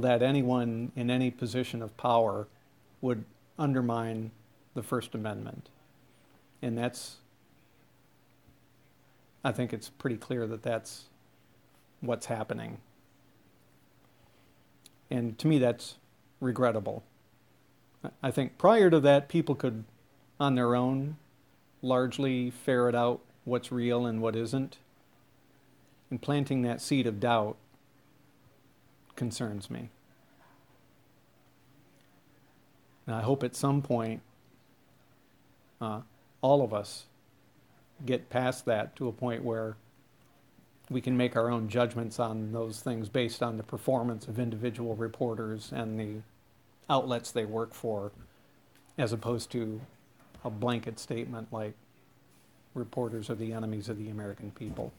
that anyone in any position of power would undermine the First Amendment. And that's, I think it's pretty clear that that's what's happening. And to me, that's regrettable. I think prior to that, people could, on their own, largely ferret out what's real and what isn't. And planting that seed of doubt concerns me. And I hope at some point uh, all of us get past that to a point where we can make our own judgments on those things based on the performance of individual reporters and the outlets they work for, as opposed to a blanket statement like reporters are the enemies of the American people.